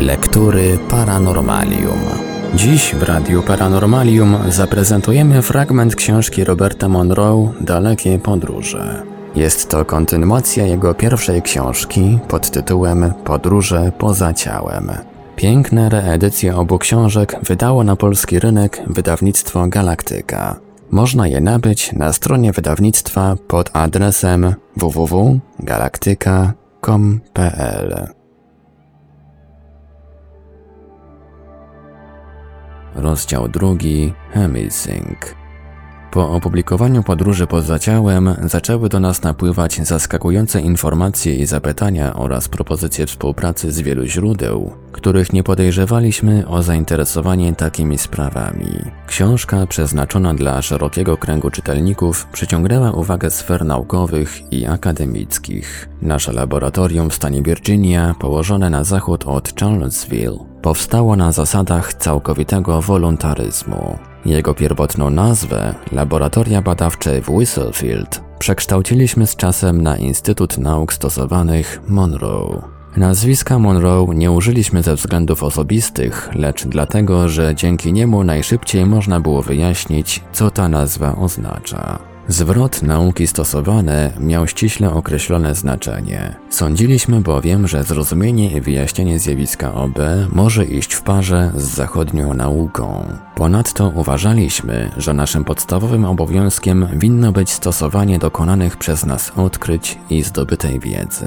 Lektury Paranormalium. Dziś w Radiu Paranormalium zaprezentujemy fragment książki Roberta Monroe Dalekie Podróże. Jest to kontynuacja jego pierwszej książki pod tytułem Podróże poza ciałem. Piękne reedycje obu książek wydało na polski rynek wydawnictwo Galaktyka. Można je nabyć na stronie wydawnictwa pod adresem www.galaktyka.com.pl. Rozdział drugi Hemisync. Po opublikowaniu podróży poza ciałem zaczęły do nas napływać zaskakujące informacje i zapytania oraz propozycje współpracy z wielu źródeł, których nie podejrzewaliśmy o zainteresowanie takimi sprawami. Książka przeznaczona dla szerokiego kręgu czytelników przyciągnęła uwagę sfer naukowych i akademickich. Nasze laboratorium w stanie Virginia, położone na zachód od Charlottesville, powstało na zasadach całkowitego wolontaryzmu. Jego pierwotną nazwę, Laboratoria Badawcze w Whistlefield, przekształciliśmy z czasem na Instytut Nauk Stosowanych Monroe. Nazwiska Monroe nie użyliśmy ze względów osobistych, lecz dlatego, że dzięki niemu najszybciej można było wyjaśnić, co ta nazwa oznacza. Zwrot nauki stosowane miał ściśle określone znaczenie. Sądziliśmy bowiem, że zrozumienie i wyjaśnienie zjawiska OB może iść w parze z zachodnią nauką. Ponadto uważaliśmy, że naszym podstawowym obowiązkiem winno być stosowanie dokonanych przez nas odkryć i zdobytej wiedzy.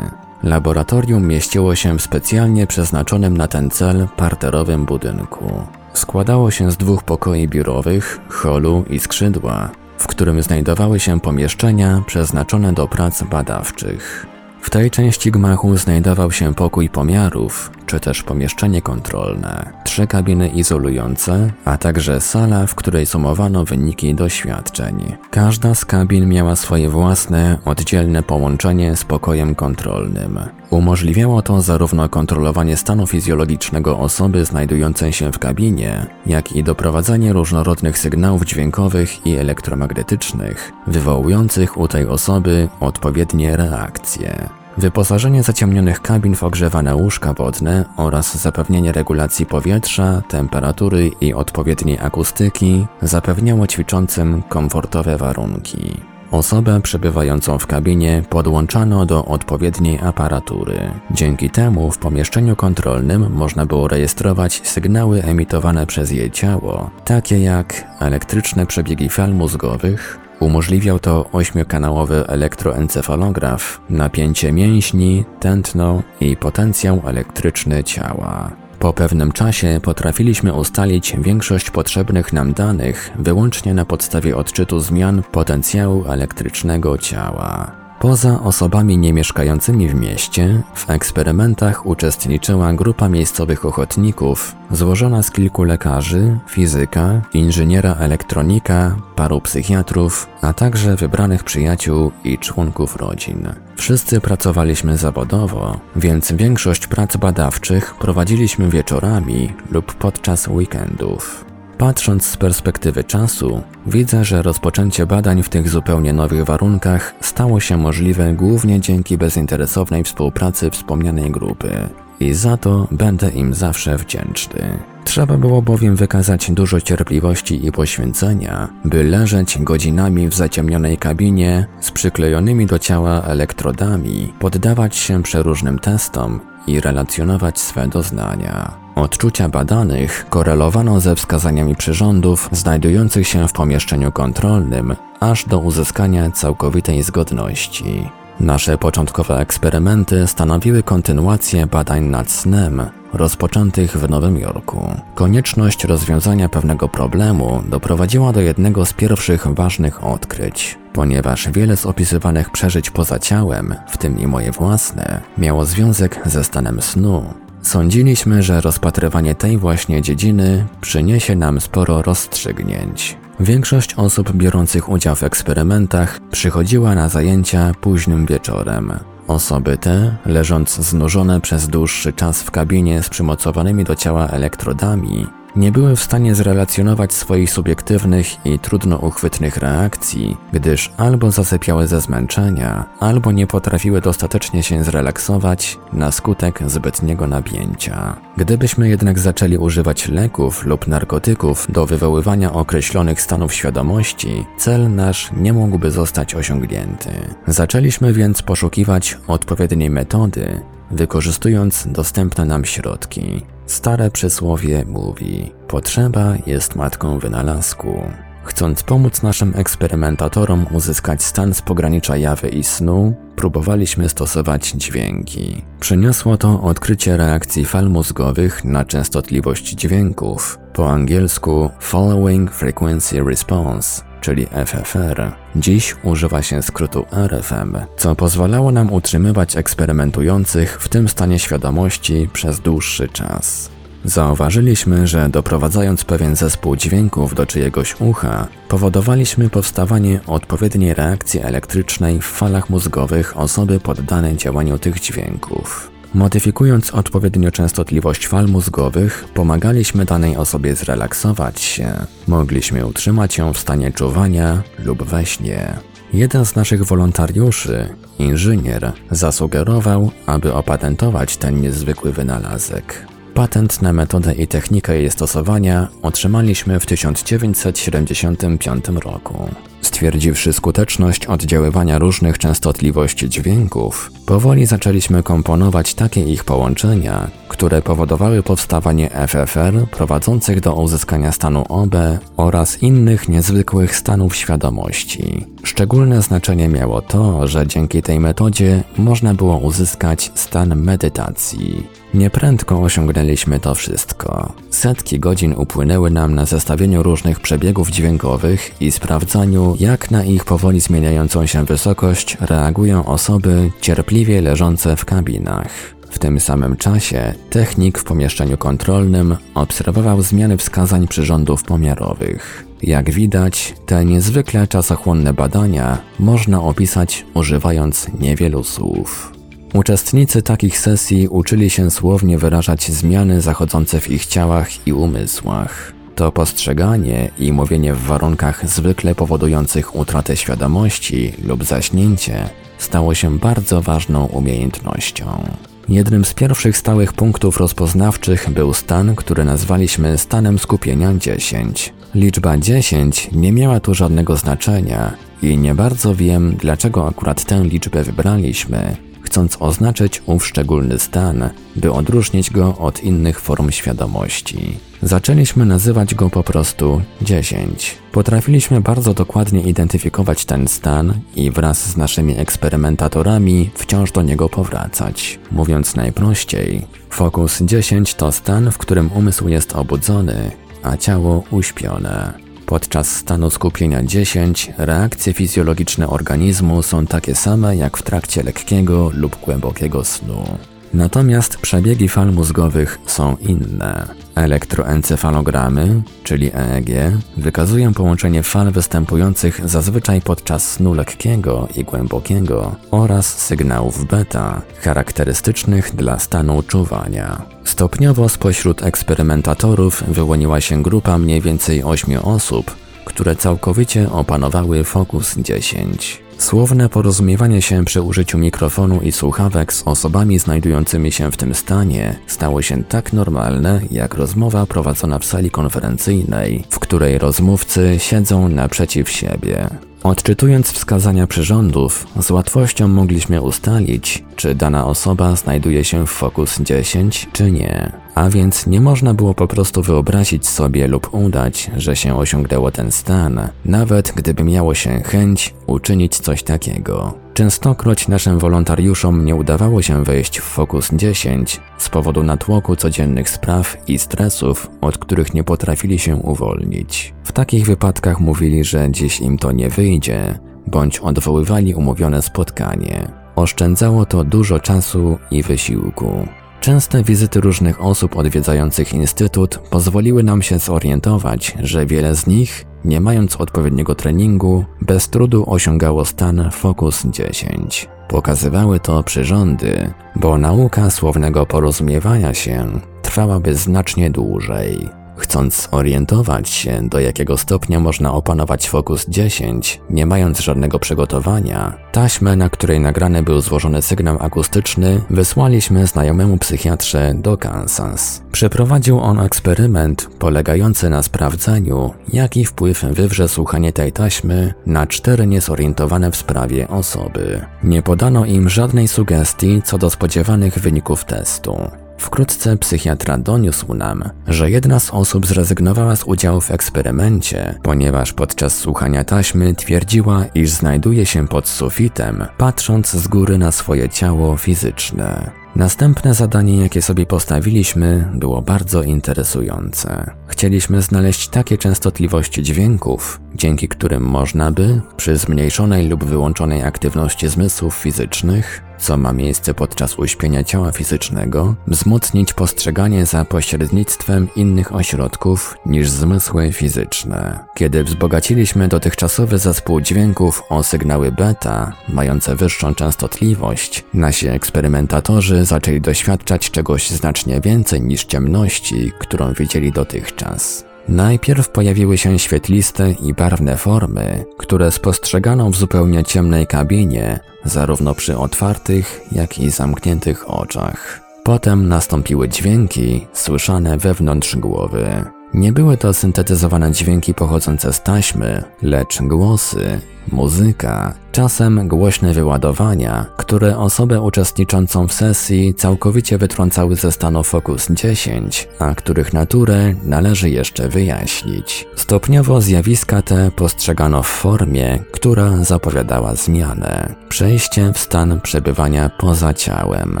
Laboratorium mieściło się w specjalnie przeznaczonym na ten cel parterowym budynku. Składało się z dwóch pokoi biurowych, holu i skrzydła, w którym znajdowały się pomieszczenia przeznaczone do prac badawczych. W tej części gmachu znajdował się pokój pomiarów, czy też pomieszczenie kontrolne, trzy kabiny izolujące, a także sala, w której sumowano wyniki doświadczeń. Każda z kabin miała swoje własne, oddzielne połączenie z pokojem kontrolnym. Umożliwiało to zarówno kontrolowanie stanu fizjologicznego osoby znajdującej się w kabinie, jak i doprowadzanie różnorodnych sygnałów dźwiękowych i elektromagnetycznych, wywołujących u tej osoby odpowiednie reakcje. Wyposażenie zaciemnionych kabin w ogrzewane łóżka wodne oraz zapewnienie regulacji powietrza, temperatury i odpowiedniej akustyki zapewniało ćwiczącym komfortowe warunki. Osobę przebywającą w kabinie podłączano do odpowiedniej aparatury. Dzięki temu w pomieszczeniu kontrolnym można było rejestrować sygnały emitowane przez jej ciało, takie jak elektryczne przebiegi fal mózgowych, Umożliwiał to ośmiokanałowy elektroencefalograf, napięcie mięśni, tętno i potencjał elektryczny ciała. Po pewnym czasie potrafiliśmy ustalić większość potrzebnych nam danych wyłącznie na podstawie odczytu zmian potencjału elektrycznego ciała. Poza osobami niemieszkającymi w mieście, w eksperymentach uczestniczyła grupa miejscowych ochotników, złożona z kilku lekarzy, fizyka, inżyniera elektronika, paru psychiatrów, a także wybranych przyjaciół i członków rodzin. Wszyscy pracowaliśmy zawodowo, więc większość prac badawczych prowadziliśmy wieczorami lub podczas weekendów. Patrząc z perspektywy czasu, widzę, że rozpoczęcie badań w tych zupełnie nowych warunkach stało się możliwe głównie dzięki bezinteresownej współpracy wspomnianej grupy i za to będę im zawsze wdzięczny. Trzeba było bowiem wykazać dużo cierpliwości i poświęcenia, by leżeć godzinami w zaciemnionej kabinie z przyklejonymi do ciała elektrodami, poddawać się przeróżnym testom i relacjonować swe doznania. Odczucia badanych korelowano ze wskazaniami przyrządów znajdujących się w pomieszczeniu kontrolnym, aż do uzyskania całkowitej zgodności. Nasze początkowe eksperymenty stanowiły kontynuację badań nad snem, rozpoczętych w Nowym Jorku. Konieczność rozwiązania pewnego problemu doprowadziła do jednego z pierwszych ważnych odkryć. Ponieważ wiele z opisywanych przeżyć poza ciałem, w tym i moje własne, miało związek ze stanem snu, Sądziliśmy, że rozpatrywanie tej właśnie dziedziny przyniesie nam sporo rozstrzygnięć. Większość osób biorących udział w eksperymentach przychodziła na zajęcia późnym wieczorem. Osoby te, leżąc znużone przez dłuższy czas w kabinie z przymocowanymi do ciała elektrodami, nie były w stanie zrelacjonować swoich subiektywnych i trudno uchwytnych reakcji, gdyż albo zasypiały ze zmęczenia, albo nie potrafiły dostatecznie się zrelaksować na skutek zbytniego napięcia. Gdybyśmy jednak zaczęli używać leków lub narkotyków do wywoływania określonych stanów świadomości, cel nasz nie mógłby zostać osiągnięty. Zaczęliśmy więc poszukiwać odpowiedniej metody, wykorzystując dostępne nam środki. Stare przysłowie mówi: Potrzeba jest matką wynalazku. Chcąc pomóc naszym eksperymentatorom uzyskać stan z pogranicza jawy i snu, próbowaliśmy stosować dźwięki. Przyniosło to odkrycie reakcji fal mózgowych na częstotliwość dźwięków, po angielsku Following Frequency Response, czyli FFR. Dziś używa się skrótu RFM, co pozwalało nam utrzymywać eksperymentujących w tym stanie świadomości przez dłuższy czas. Zauważyliśmy, że doprowadzając pewien zespół dźwięków do czyjegoś ucha, powodowaliśmy powstawanie odpowiedniej reakcji elektrycznej w falach mózgowych osoby poddanej działaniu tych dźwięków. Modyfikując odpowiednio częstotliwość fal mózgowych, pomagaliśmy danej osobie zrelaksować się. Mogliśmy utrzymać ją w stanie czuwania lub we śnie. Jeden z naszych wolontariuszy, inżynier, zasugerował, aby opatentować ten niezwykły wynalazek. Patent na metodę i technikę jej stosowania otrzymaliśmy w 1975 roku. Stwierdziwszy skuteczność oddziaływania różnych częstotliwości dźwięków, powoli zaczęliśmy komponować takie ich połączenia, które powodowały powstawanie FFR prowadzących do uzyskania stanu OB oraz innych niezwykłych stanów świadomości. Szczególne znaczenie miało to, że dzięki tej metodzie można było uzyskać stan medytacji. Nieprędko osiągnęliśmy to wszystko. Setki godzin upłynęły nam na zestawieniu różnych przebiegów dźwiękowych i sprawdzaniu, jak na ich powoli zmieniającą się wysokość reagują osoby cierpliwie leżące w kabinach. W tym samym czasie technik w pomieszczeniu kontrolnym obserwował zmiany wskazań przyrządów pomiarowych. Jak widać, te niezwykle czasochłonne badania można opisać używając niewielu słów. Uczestnicy takich sesji uczyli się słownie wyrażać zmiany zachodzące w ich ciałach i umysłach. To postrzeganie i mówienie w warunkach zwykle powodujących utratę świadomości lub zaśnięcie stało się bardzo ważną umiejętnością. Jednym z pierwszych stałych punktów rozpoznawczych był stan, który nazwaliśmy stanem skupienia 10. Liczba 10 nie miała tu żadnego znaczenia i nie bardzo wiem, dlaczego akurat tę liczbę wybraliśmy, chcąc oznaczyć ów szczególny stan, by odróżnić go od innych form świadomości. Zaczęliśmy nazywać go po prostu 10. Potrafiliśmy bardzo dokładnie identyfikować ten stan i wraz z naszymi eksperymentatorami wciąż do niego powracać. Mówiąc najprościej, fokus 10 to stan, w którym umysł jest obudzony, a ciało uśpione. Podczas stanu skupienia 10 reakcje fizjologiczne organizmu są takie same jak w trakcie lekkiego lub głębokiego snu. Natomiast przebiegi fal mózgowych są inne. Elektroencefalogramy, czyli EEG, wykazują połączenie fal występujących zazwyczaj podczas snu lekkiego i głębokiego oraz sygnałów beta, charakterystycznych dla stanu czuwania. Stopniowo spośród eksperymentatorów wyłoniła się grupa mniej więcej 8 osób, które całkowicie opanowały Focus 10. Słowne porozumiewanie się przy użyciu mikrofonu i słuchawek z osobami znajdującymi się w tym stanie stało się tak normalne, jak rozmowa prowadzona w sali konferencyjnej, w której rozmówcy siedzą naprzeciw siebie. Odczytując wskazania przyrządów, z łatwością mogliśmy ustalić, czy dana osoba znajduje się w Focus 10, czy nie. A więc nie można było po prostu wyobrazić sobie lub udać, że się osiągnęło ten stan, nawet gdyby miało się chęć uczynić coś takiego. Częstokroć naszym wolontariuszom nie udawało się wejść w Focus 10 z powodu natłoku codziennych spraw i stresów, od których nie potrafili się uwolnić. W takich wypadkach mówili, że dziś im to nie wyjdzie, bądź odwoływali umówione spotkanie. Oszczędzało to dużo czasu i wysiłku. Częste wizyty różnych osób odwiedzających instytut pozwoliły nam się zorientować, że wiele z nich, nie mając odpowiedniego treningu, bez trudu osiągało stan Focus 10. Pokazywały to przyrządy, bo nauka słownego porozumiewania się trwałaby znacznie dłużej. Chcąc orientować się, do jakiego stopnia można opanować Focus 10, nie mając żadnego przygotowania, taśmę, na której nagrany był złożony sygnał akustyczny, wysłaliśmy znajomemu psychiatrze do Kansas. Przeprowadził on eksperyment polegający na sprawdzeniu, jaki wpływ wywrze słuchanie tej taśmy na cztery niezorientowane w sprawie osoby. Nie podano im żadnej sugestii co do spodziewanych wyników testu. Wkrótce psychiatra doniósł nam, że jedna z osób zrezygnowała z udziału w eksperymencie, ponieważ podczas słuchania taśmy twierdziła, iż znajduje się pod sufitem, patrząc z góry na swoje ciało fizyczne. Następne zadanie, jakie sobie postawiliśmy, było bardzo interesujące. Chcieliśmy znaleźć takie częstotliwości dźwięków, dzięki którym można by, przy zmniejszonej lub wyłączonej aktywności zmysłów fizycznych, co ma miejsce podczas uśpienia ciała fizycznego, wzmocnić postrzeganie za pośrednictwem innych ośrodków niż zmysły fizyczne. Kiedy wzbogaciliśmy dotychczasowy zespół dźwięków o sygnały beta, mające wyższą częstotliwość, nasi eksperymentatorzy zaczęli doświadczać czegoś znacznie więcej niż ciemności, którą widzieli dotychczas. Najpierw pojawiły się świetliste i barwne formy, które spostrzegano w zupełnie ciemnej kabinie, zarówno przy otwartych, jak i zamkniętych oczach. Potem nastąpiły dźwięki słyszane wewnątrz głowy. Nie były to syntetyzowane dźwięki pochodzące z taśmy, lecz głosy, muzyka, czasem głośne wyładowania, które osobę uczestniczącą w sesji całkowicie wytrącały ze stanu Focus 10, a których naturę należy jeszcze wyjaśnić. Stopniowo zjawiska te postrzegano w formie, która zapowiadała zmianę, przejście w stan przebywania poza ciałem.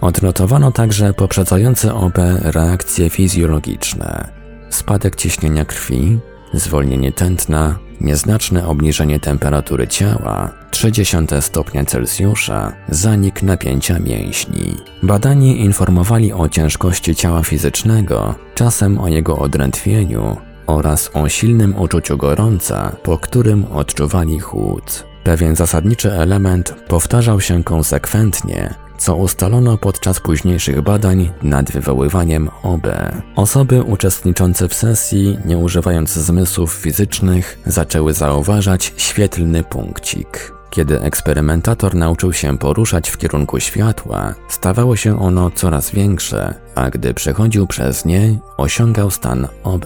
Odnotowano także poprzedzające OB reakcje fizjologiczne, spadek ciśnienia krwi, zwolnienie tętna, nieznaczne obniżenie temperatury ciała, 0,3 stopnia Celsjusza, zanik napięcia mięśni. Badani informowali o ciężkości ciała fizycznego, czasem o jego odrętwieniu oraz o silnym uczuciu gorąca, po którym odczuwali chłód. Pewien zasadniczy element powtarzał się konsekwentnie, co ustalono podczas późniejszych badań nad wywoływaniem OB. Osoby uczestniczące w sesji, nie używając zmysłów fizycznych, zaczęły zauważać świetlny punkcik. Kiedy eksperymentator nauczył się poruszać w kierunku światła, stawało się ono coraz większe, a gdy przechodził przez nie, osiągał stan OB.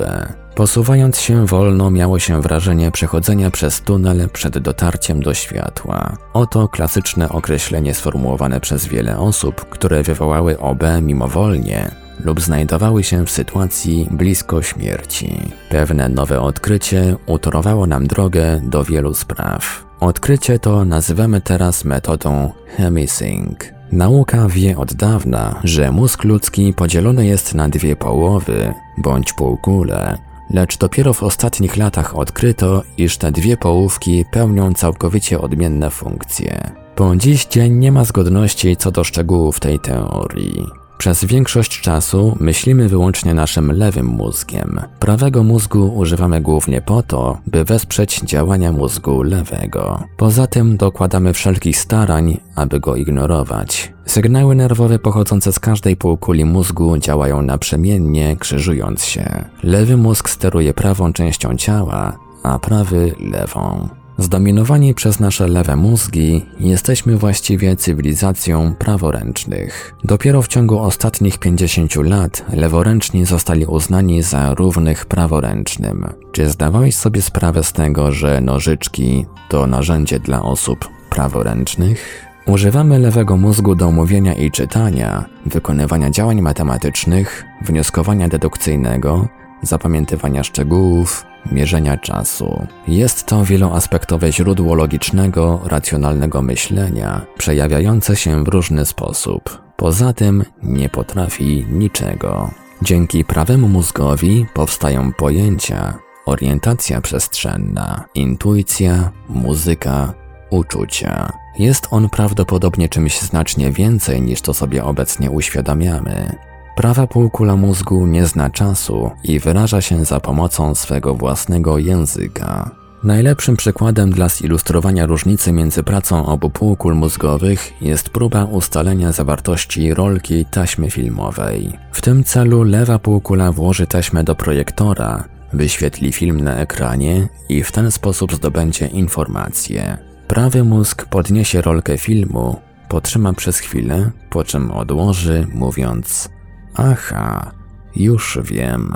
Posuwając się wolno, miało się wrażenie przechodzenia przez tunel przed dotarciem do światła. Oto klasyczne określenie sformułowane przez wiele osób, które wywołały OB mimowolnie lub znajdowały się w sytuacji blisko śmierci. Pewne nowe odkrycie utorowało nam drogę do wielu spraw. Odkrycie to nazywamy teraz metodą hemisync. Nauka wie od dawna, że mózg ludzki podzielony jest na dwie połowy bądź półkule, lecz dopiero w ostatnich latach odkryto, iż te dwie połówki pełnią całkowicie odmienne funkcje. Po dziś dzień nie ma zgodności co do szczegółów tej teorii. Przez większość czasu myślimy wyłącznie naszym lewym mózgiem. Prawego mózgu używamy głównie po to, by wesprzeć działania mózgu lewego. Poza tym dokładamy wszelkich starań, aby go ignorować. Sygnały nerwowe pochodzące z każdej półkuli mózgu działają naprzemiennie, krzyżując się. Lewy mózg steruje prawą częścią ciała, a prawy lewą. Zdominowani przez nasze lewe mózgi, jesteśmy właściwie cywilizacją praworęcznych. Dopiero w ciągu ostatnich 50 lat leworęczni zostali uznani za równych praworęcznym. Czy zdawałeś sobie sprawę z tego, że nożyczki to narzędzie dla osób praworęcznych? Używamy lewego mózgu do mówienia i czytania, wykonywania działań matematycznych, wnioskowania dedukcyjnego, zapamiętywania szczegółów, mierzenia czasu. Jest to wieloaspektowe źródło logicznego, racjonalnego myślenia, przejawiające się w różny sposób. Poza tym nie potrafi niczego. Dzięki prawemu mózgowi powstają pojęcia, orientacja przestrzenna, intuicja, muzyka, uczucia. Jest on prawdopodobnie czymś znacznie więcej niż to sobie obecnie uświadamiamy. Prawa półkula mózgu nie zna czasu i wyraża się za pomocą swego własnego języka. Najlepszym przykładem dla zilustrowania różnicy między pracą obu półkul mózgowych jest próba ustalenia zawartości rolki taśmy filmowej. W tym celu lewa półkula włoży taśmę do projektora, wyświetli film na ekranie i w ten sposób zdobędzie informacje. Prawy mózg podniesie rolkę filmu, potrzyma przez chwilę, po czym odłoży, mówiąc: Aha, już wiem.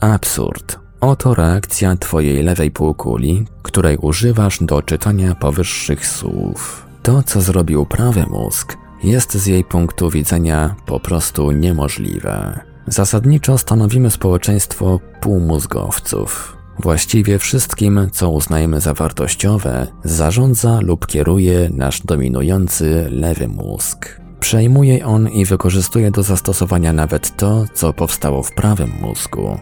Absurd. Oto reakcja Twojej lewej półkuli, której używasz do czytania powyższych słów. To, co zrobił prawy mózg, jest z jej punktu widzenia po prostu niemożliwe. Zasadniczo stanowimy społeczeństwo półmózgowców. Właściwie wszystkim, co uznajemy za wartościowe, zarządza lub kieruje nasz dominujący lewy mózg. Przejmuje on i wykorzystuje do zastosowania nawet to, co powstało w prawym mózgu,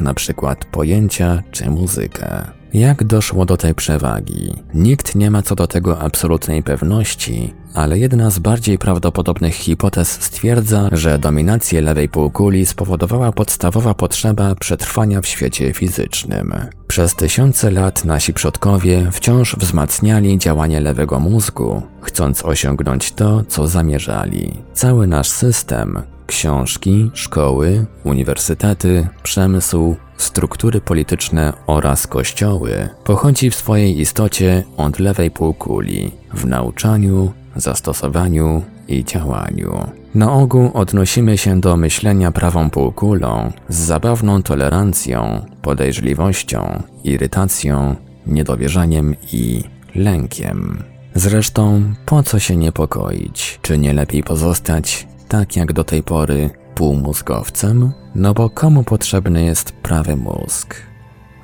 na przykład pojęcia czy muzykę. Jak doszło do tej przewagi? Nikt nie ma co do tego absolutnej pewności, ale jedna z bardziej prawdopodobnych hipotez stwierdza, że dominację lewej półkuli spowodowała podstawowa potrzeba przetrwania w świecie fizycznym. Przez tysiące lat nasi przodkowie wciąż wzmacniali działanie lewego mózgu, chcąc osiągnąć to, co zamierzali. Cały nasz system, książki, szkoły, uniwersytety, przemysł, struktury polityczne oraz kościoły pochodzi w swojej istocie od lewej półkuli w nauczaniu, zastosowaniu i działaniu. Na ogół odnosimy się do myślenia prawą półkulą z zabawną tolerancją, podejrzliwością, irytacją, niedowierzaniem i lękiem. Zresztą, po co się niepokoić? Czy nie lepiej pozostać tak jak do tej pory półmózgowcem? No bo komu potrzebny jest prawy mózg?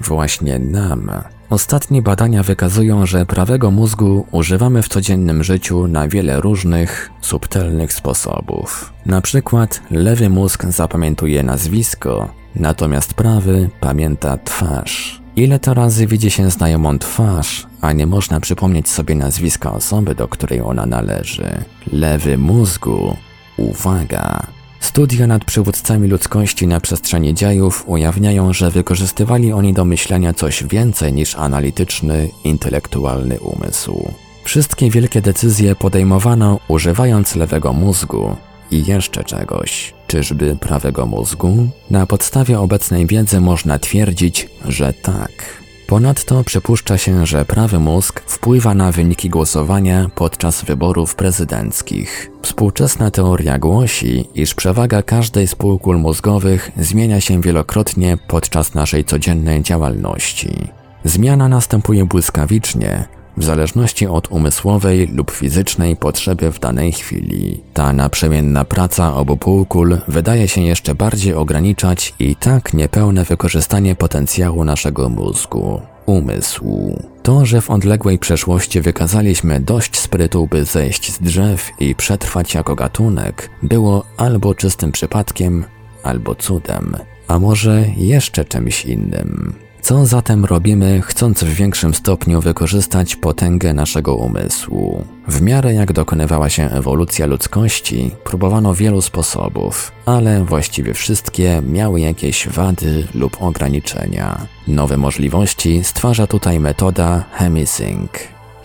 Właśnie nam. Ostatnie badania wykazują, że prawego mózgu używamy w codziennym życiu na wiele różnych, subtelnych sposobów. Na przykład lewy mózg zapamiętuje nazwisko, natomiast prawy pamięta twarz. Ile to razy widzi się znajomą twarz, a nie można przypomnieć sobie nazwiska osoby, do której ona należy? Lewy mózgu Uwaga! Studia nad przywódcami ludzkości na przestrzeni dziejów ujawniają, że wykorzystywali oni do myślenia coś więcej niż analityczny, intelektualny umysł. Wszystkie wielkie decyzje podejmowano używając lewego mózgu i jeszcze czegoś. Czyżby prawego mózgu? Na podstawie obecnej wiedzy można twierdzić, że tak. Ponadto przypuszcza się, że prawy mózg wpływa na wyniki głosowania podczas wyborów prezydenckich. Współczesna teoria głosi, iż przewaga każdej z półkul mózgowych zmienia się wielokrotnie podczas naszej codziennej działalności. Zmiana następuje błyskawicznie, w zależności od umysłowej lub fizycznej potrzeby w danej chwili. Ta naprzemienna praca obu półkul wydaje się jeszcze bardziej ograniczać i tak niepełne wykorzystanie potencjału naszego mózgu. Umysłu. To, że w odległej przeszłości wykazaliśmy dość sprytu, by zejść z drzew i przetrwać jako gatunek, było albo czystym przypadkiem, albo cudem, a może jeszcze czymś innym. Co zatem robimy, chcąc w większym stopniu wykorzystać potęgę naszego umysłu? W miarę jak dokonywała się ewolucja ludzkości, próbowano wielu sposobów, ale właściwie wszystkie miały jakieś wady lub ograniczenia. Nowe możliwości stwarza tutaj metoda Hemisync.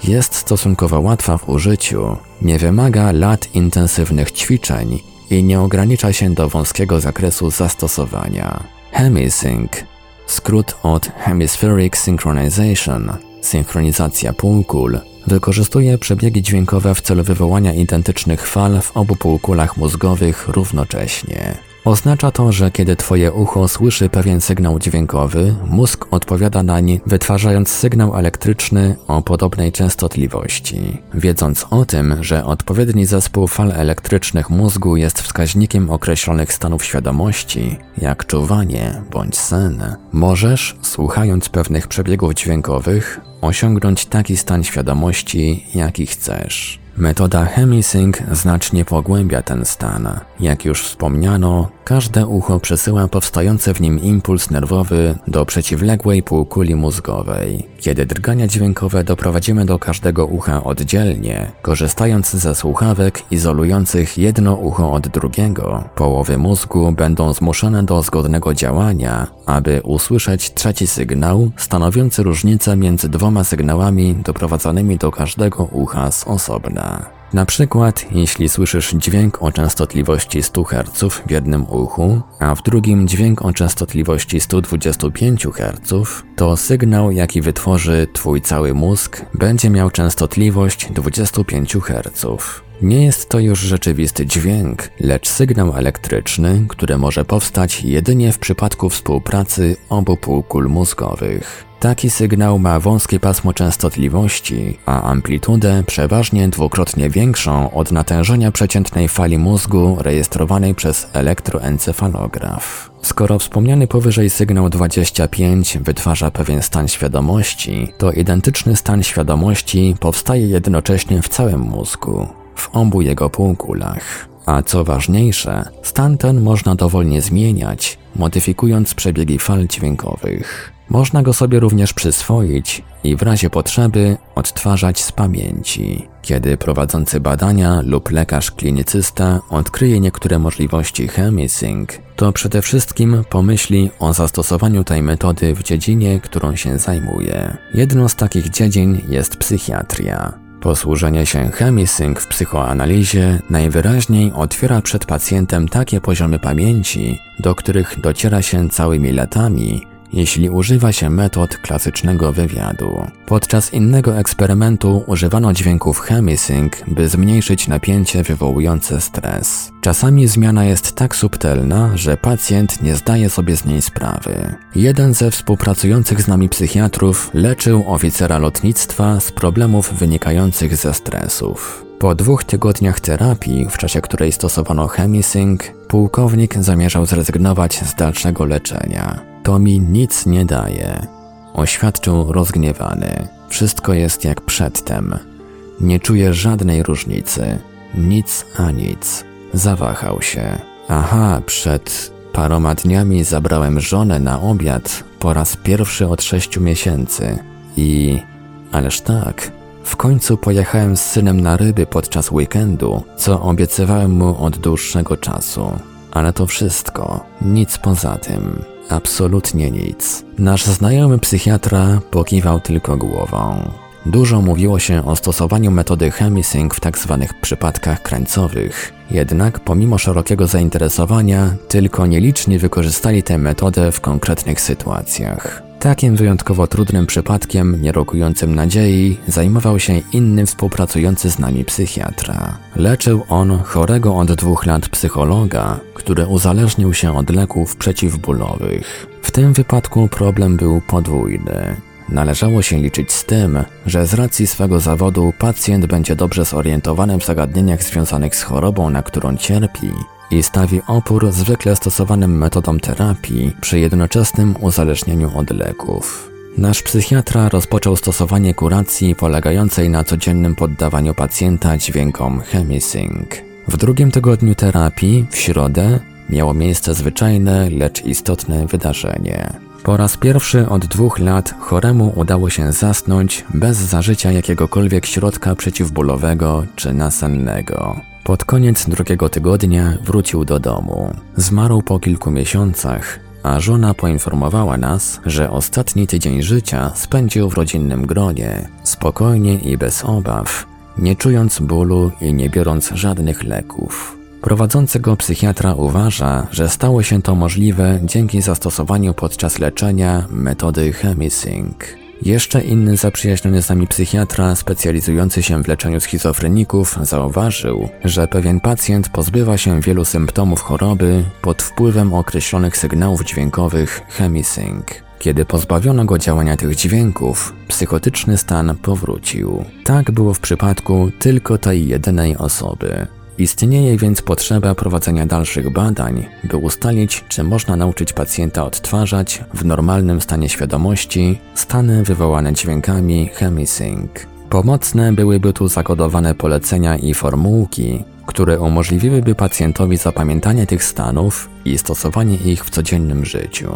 Jest stosunkowo łatwa w użyciu, nie wymaga lat intensywnych ćwiczeń i nie ogranicza się do wąskiego zakresu zastosowania. Hemisync Skrót od Hemispheric Synchronization, synchronizacja półkul, wykorzystuje przebiegi dźwiękowe w celu wywołania identycznych fal w obu półkulach mózgowych równocześnie. Oznacza to, że kiedy Twoje ucho słyszy pewien sygnał dźwiękowy, mózg odpowiada nań, wytwarzając sygnał elektryczny o podobnej częstotliwości. Wiedząc o tym, że odpowiedni zespół fal elektrycznych mózgu jest wskaźnikiem określonych stanów świadomości, jak czuwanie bądź sen, możesz, słuchając pewnych przebiegów dźwiękowych, osiągnąć taki stan świadomości, jaki chcesz. Metoda HemiSync znacznie pogłębia ten stan. Jak już wspomniano, każde ucho przesyła powstający w nim impuls nerwowy do przeciwległej półkuli mózgowej. Kiedy drgania dźwiękowe doprowadzimy do każdego ucha oddzielnie, korzystając ze słuchawek izolujących jedno ucho od drugiego, połowy mózgu będą zmuszone do zgodnego działania, aby usłyszeć trzeci sygnał stanowiący różnicę między dwoma sygnałami doprowadzanymi do każdego ucha z osobna. Na przykład, jeśli słyszysz dźwięk o częstotliwości 100 Hz w jednym uchu, a w drugim dźwięk o częstotliwości 125 Hz, to sygnał, jaki wytworzy Twój cały mózg, będzie miał częstotliwość 25 Hz. Nie jest to już rzeczywisty dźwięk, lecz sygnał elektryczny, który może powstać jedynie w przypadku współpracy obu półkul mózgowych. Taki sygnał ma wąskie pasmo częstotliwości, a amplitudę przeważnie dwukrotnie większą od natężenia przeciętnej fali mózgu rejestrowanej przez elektroencefalograf. Skoro wspomniany powyżej sygnał 25 wytwarza pewien stan świadomości, to identyczny stan świadomości powstaje jednocześnie w całym mózgu, w obu jego półkulach. A co ważniejsze, stan ten można dowolnie zmieniać, modyfikując przebiegi fal dźwiękowych. Można go sobie również przyswoić i w razie potrzeby odtwarzać z pamięci. Kiedy prowadzący badania lub lekarz klinicysta odkryje niektóre możliwości HemiSync, to przede wszystkim pomyśli o zastosowaniu tej metody w dziedzinie, którą się zajmuje. Jedną z takich dziedzin jest psychiatria. Posłużenie się chemisync w psychoanalizie najwyraźniej otwiera przed pacjentem takie poziomy pamięci, do których dociera się całymi latami, jeśli używa się metod klasycznego wywiadu. Podczas innego eksperymentu używano dźwięków chemisync, by zmniejszyć napięcie wywołujące stres. Czasami zmiana jest tak subtelna, że pacjent nie zdaje sobie z niej sprawy. Jeden ze współpracujących z nami psychiatrów leczył oficera lotnictwa z problemów wynikających ze stresów. Po dwóch tygodniach terapii, w czasie której stosowano chemisync, pułkownik zamierzał zrezygnować z dalszego leczenia. To mi nic nie daje. Oświadczył rozgniewany. Wszystko jest jak przedtem. Nie czuję żadnej różnicy. Nic a nic. Zawahał się. Aha, przed paroma dniami zabrałem żonę na obiad po raz pierwszy od sześciu miesięcy. I... ależ tak, w końcu pojechałem z synem na ryby podczas weekendu, co obiecywałem mu od dłuższego czasu. Ale to wszystko, nic poza tym. Absolutnie nic. Nasz znajomy psychiatra pokiwał tylko głową. Dużo mówiło się o stosowaniu metody chemisync w tzw. Tak przypadkach krańcowych. Jednak pomimo szerokiego zainteresowania, tylko nieliczni wykorzystali tę metodę w konkretnych sytuacjach. Takim wyjątkowo trudnym przypadkiem, nie rokującym nadziei, zajmował się inny współpracujący z nami psychiatra. Leczył on chorego od dwóch lat psychologa, który uzależnił się od leków przeciwbólowych. W tym wypadku problem był podwójny. Należało się liczyć z tym, że z racji swego zawodu pacjent będzie dobrze zorientowany w zagadnieniach związanych z chorobą, na którą cierpi, i stawi opór zwykle stosowanym metodom terapii przy jednoczesnym uzależnieniu od leków. Nasz psychiatra rozpoczął stosowanie kuracji polegającej na codziennym poddawaniu pacjenta dźwiękom chemisync. W drugim tygodniu terapii, w środę, miało miejsce zwyczajne, lecz istotne wydarzenie. Po raz pierwszy od dwóch lat choremu udało się zasnąć bez zażycia jakiegokolwiek środka przeciwbólowego czy nasennego. Pod koniec drugiego tygodnia wrócił do domu. Zmarł po kilku miesiącach, a żona poinformowała nas, że ostatni tydzień życia spędził w rodzinnym gronie, spokojnie i bez obaw, nie czując bólu i nie biorąc żadnych leków. Prowadzący go psychiatra uważa, że stało się to możliwe dzięki zastosowaniu podczas leczenia metody chemisync. Jeszcze inny zaprzyjaźniony z nami psychiatra specjalizujący się w leczeniu schizofreników zauważył, że pewien pacjent pozbywa się wielu symptomów choroby pod wpływem określonych sygnałów dźwiękowych chemisync. Kiedy pozbawiono go działania tych dźwięków, psychotyczny stan powrócił. Tak było w przypadku tylko tej jedynej osoby. Istnieje więc potrzeba prowadzenia dalszych badań, by ustalić, czy można nauczyć pacjenta odtwarzać w normalnym stanie świadomości stany wywołane dźwiękami chemisync. Pomocne byłyby tu zakodowane polecenia i formułki, które umożliwiłyby pacjentowi zapamiętanie tych stanów i stosowanie ich w codziennym życiu.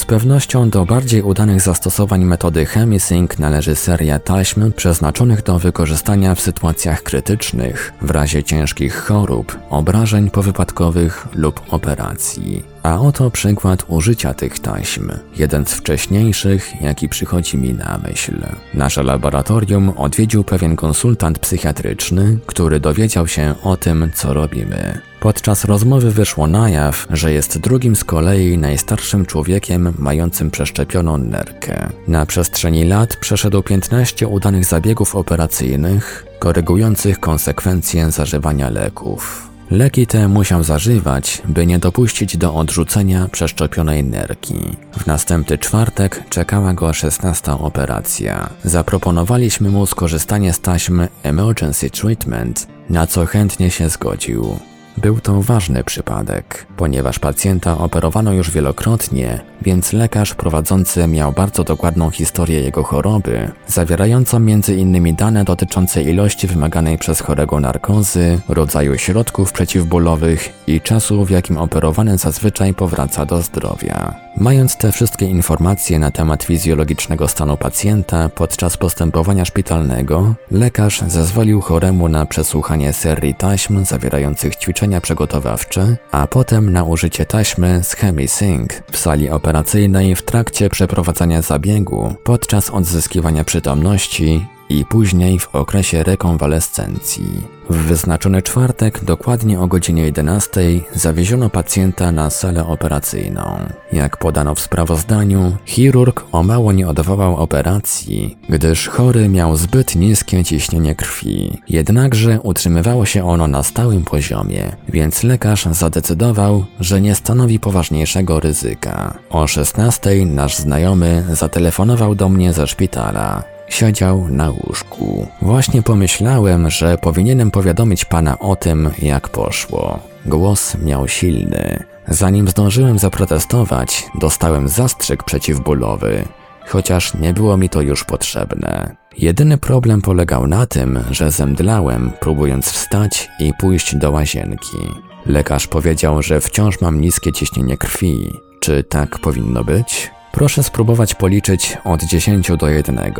Z pewnością do bardziej udanych zastosowań metody Chemisync należy seria taśm przeznaczonych do wykorzystania w sytuacjach krytycznych, w razie ciężkich chorób, obrażeń powypadkowych lub operacji. A oto przykład użycia tych taśm, jeden z wcześniejszych, jaki przychodzi mi na myśl. Nasze laboratorium odwiedził pewien konsultant psychiatryczny, który dowiedział się o tym, co robimy. Podczas rozmowy wyszło na jaw, że jest drugim z kolei najstarszym człowiekiem mającym przeszczepioną nerkę. Na przestrzeni lat przeszedł 15 udanych zabiegów operacyjnych, korygujących konsekwencje zażywania leków. Leki te musiał zażywać, by nie dopuścić do odrzucenia przeszczepionej nerki. W następny czwartek czekała go 16 operacja. Zaproponowaliśmy mu skorzystanie z taśmy Emergency Treatment, na co chętnie się zgodził. Był to ważny przypadek, ponieważ pacjenta operowano już wielokrotnie, więc lekarz prowadzący miał bardzo dokładną historię jego choroby, zawierającą m.in. dane dotyczące ilości wymaganej przez chorego narkozy, rodzaju środków przeciwbólowych i czasu, w jakim operowany zazwyczaj powraca do zdrowia. Mając te wszystkie informacje na temat fizjologicznego stanu pacjenta podczas postępowania szpitalnego, lekarz zezwolił choremu na przesłuchanie serii taśm zawierających ćwiczenia przygotowawcze, a potem na użycie taśmy z ChemiSync w sali operacyjnej w trakcie przeprowadzania zabiegu podczas odzyskiwania przytomności i później w okresie rekonwalescencji. W wyznaczony czwartek, dokładnie o godzinie 11, zawieziono pacjenta na salę operacyjną. Jak podano w sprawozdaniu, chirurg o mało nie odwołał operacji, gdyż chory miał zbyt niskie ciśnienie krwi. Jednakże utrzymywało się ono na stałym poziomie, więc lekarz zadecydował, że nie stanowi poważniejszego ryzyka. O 16 nasz znajomy zatelefonował do mnie ze szpitala. Siedział na łóżku. Właśnie pomyślałem, że powinienem powiadomić pana o tym, jak poszło. Głos miał silny. Zanim zdążyłem zaprotestować, dostałem zastrzyk przeciwbólowy, chociaż nie było mi to już potrzebne. Jedyny problem polegał na tym, że zemdlałem, próbując wstać i pójść do łazienki. Lekarz powiedział, że wciąż mam niskie ciśnienie krwi. Czy tak powinno być? Proszę spróbować policzyć od 10 do 1.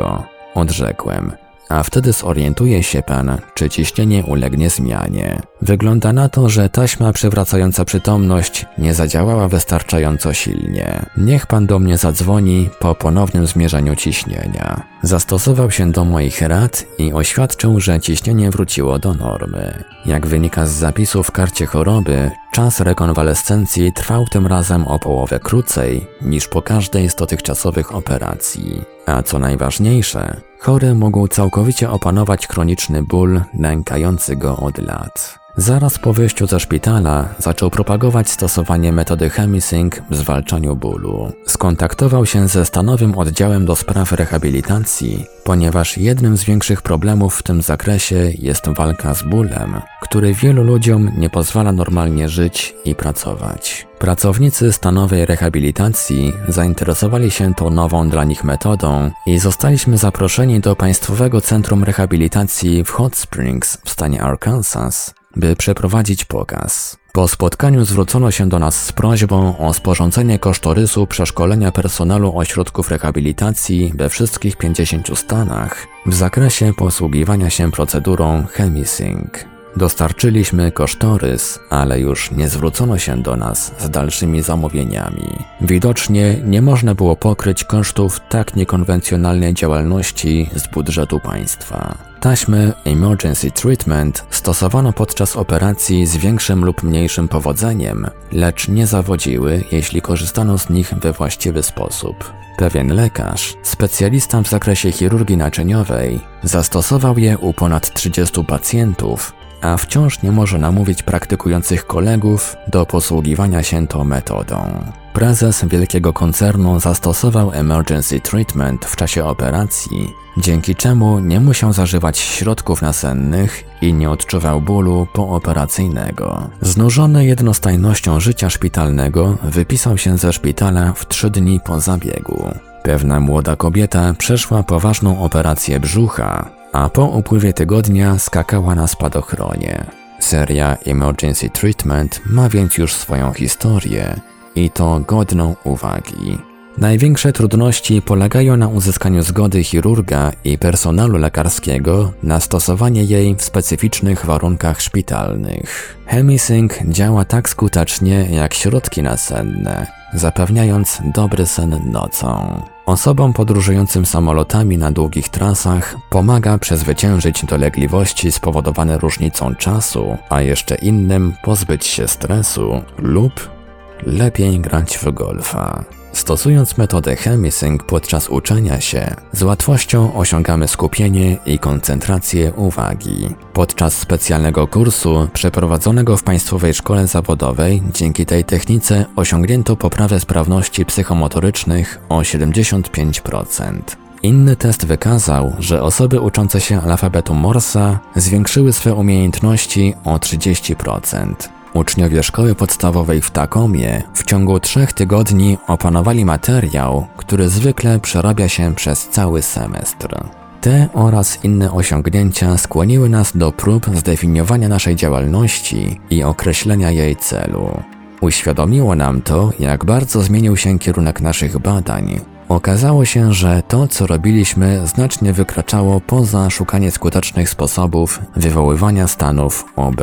Odrzekłem. A wtedy zorientuje się pan, czy ciśnienie ulegnie zmianie. Wygląda na to, że taśma przywracająca przytomność nie zadziałała wystarczająco silnie. Niech pan do mnie zadzwoni po ponownym zmierzeniu ciśnienia. Zastosował się do moich rad i oświadczył, że ciśnienie wróciło do normy. Jak wynika z zapisu w karcie choroby, czas rekonwalescencji trwał tym razem o połowę krócej niż po każdej z dotychczasowych operacji. A co najważniejsze, chory mógł całkowicie opanować chroniczny ból nękający go od lat. Zaraz po wyjściu ze szpitala zaczął propagować stosowanie metody Chemisync w zwalczaniu bólu. Skontaktował się ze stanowym oddziałem do spraw rehabilitacji, ponieważ jednym z większych problemów w tym zakresie jest walka z bólem, który wielu ludziom nie pozwala normalnie żyć i pracować. Pracownicy stanowej rehabilitacji zainteresowali się tą nową dla nich metodą i zostaliśmy zaproszeni do Państwowego Centrum Rehabilitacji w Hot Springs w stanie Arkansas, by przeprowadzić pokaz. Po spotkaniu zwrócono się do nas z prośbą o sporządzenie kosztorysu przeszkolenia personelu ośrodków rehabilitacji we wszystkich 50 stanach w zakresie posługiwania się procedurą Chemisync. Dostarczyliśmy kosztorys, ale już nie zwrócono się do nas z dalszymi zamówieniami. Widocznie nie można było pokryć kosztów tak niekonwencjonalnej działalności z budżetu państwa. Taśmy Emergency Treatment stosowano podczas operacji z większym lub mniejszym powodzeniem, lecz nie zawodziły, jeśli korzystano z nich we właściwy sposób. Pewien lekarz, specjalista w zakresie chirurgii naczyniowej, zastosował je u ponad 30 pacjentów a wciąż nie może namówić praktykujących kolegów do posługiwania się tą metodą. Prezes wielkiego koncernu zastosował emergency treatment w czasie operacji, dzięki czemu nie musiał zażywać środków nasennych i nie odczuwał bólu pooperacyjnego. Znużony jednostajnością życia szpitalnego, wypisał się ze szpitala w trzy dni po zabiegu. Pewna młoda kobieta przeszła poważną operację brzucha, a po upływie tygodnia skakała na spadochronie. Seria Emergency Treatment ma więc już swoją historię i to godną uwagi. Największe trudności polegają na uzyskaniu zgody chirurga i personelu lekarskiego na stosowanie jej w specyficznych warunkach szpitalnych. Hemisync działa tak skutecznie jak środki nasenne, zapewniając dobry sen nocą. Osobom podróżującym samolotami na długich trasach pomaga przezwyciężyć dolegliwości spowodowane różnicą czasu, a jeszcze innym pozbyć się stresu lub lepiej grać w golfa. Stosując metodę Chemisync podczas uczenia się, z łatwością osiągamy skupienie i koncentrację uwagi. Podczas specjalnego kursu przeprowadzonego w Państwowej Szkole Zawodowej, dzięki tej technice osiągnięto poprawę sprawności psychomotorycznych o 75%. Inny test wykazał, że osoby uczące się alfabetu Morsa zwiększyły swe umiejętności o 30%. Uczniowie szkoły podstawowej w Takomie w ciągu trzech tygodni opanowali materiał, który zwykle przerabia się przez cały semestr. Te oraz inne osiągnięcia skłoniły nas do prób zdefiniowania naszej działalności i określenia jej celu. Uświadomiło nam to, jak bardzo zmienił się kierunek naszych badań. Okazało się, że to, co robiliśmy, znacznie wykraczało poza szukanie skutecznych sposobów wywoływania stanów OB.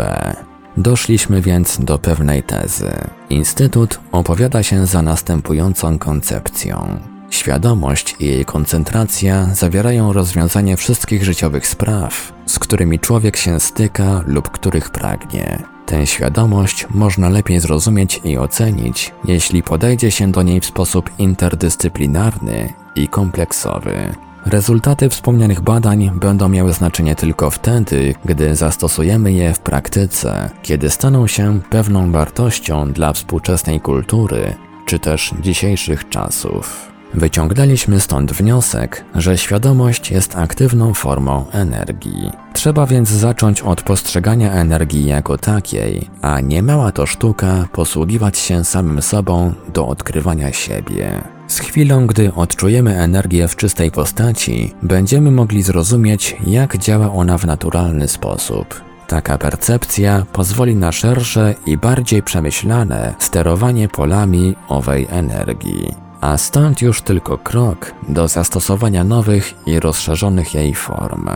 Doszliśmy więc do pewnej tezy. Instytut opowiada się za następującą koncepcją. Świadomość i jej koncentracja zawierają rozwiązanie wszystkich życiowych spraw, z którymi człowiek się styka lub których pragnie. Tę świadomość można lepiej zrozumieć i ocenić, jeśli podejdzie się do niej w sposób interdyscyplinarny i kompleksowy. Rezultaty wspomnianych badań będą miały znaczenie tylko wtedy, gdy zastosujemy je w praktyce, kiedy staną się pewną wartością dla współczesnej kultury czy też dzisiejszych czasów. Wyciągnęliśmy stąd wniosek, że świadomość jest aktywną formą energii. Trzeba więc zacząć od postrzegania energii jako takiej, a nie mała to sztuka posługiwać się samym sobą do odkrywania siebie. Z chwilą, gdy odczujemy energię w czystej postaci, będziemy mogli zrozumieć, jak działa ona w naturalny sposób. Taka percepcja pozwoli na szersze i bardziej przemyślane sterowanie polami owej energii, a stąd już tylko krok do zastosowania nowych i rozszerzonych jej form.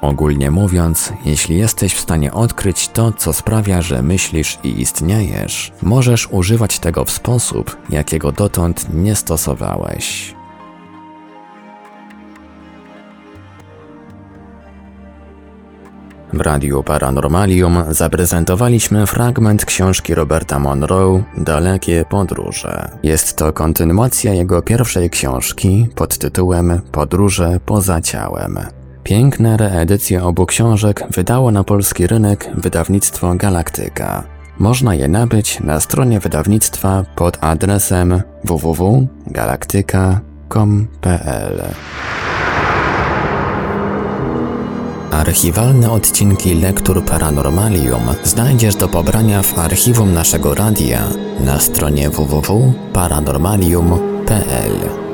Ogólnie mówiąc, jeśli jesteś w stanie odkryć to, co sprawia, że myślisz i istniejesz, możesz używać tego w sposób, jakiego dotąd nie stosowałeś. W Radiu Paranormalium zaprezentowaliśmy fragment książki Roberta Monroe Dalekie podróże. Jest to kontynuacja jego pierwszej książki pod tytułem Podróże poza ciałem. Piękne reedycje obu książek wydało na polski rynek wydawnictwo Galaktyka. Można je nabyć na stronie wydawnictwa pod adresem www.galaktyka.com.pl. Archiwalne odcinki Lektur Paranormalium znajdziesz do pobrania w archiwum naszego radia na stronie www.paranormalium.pl.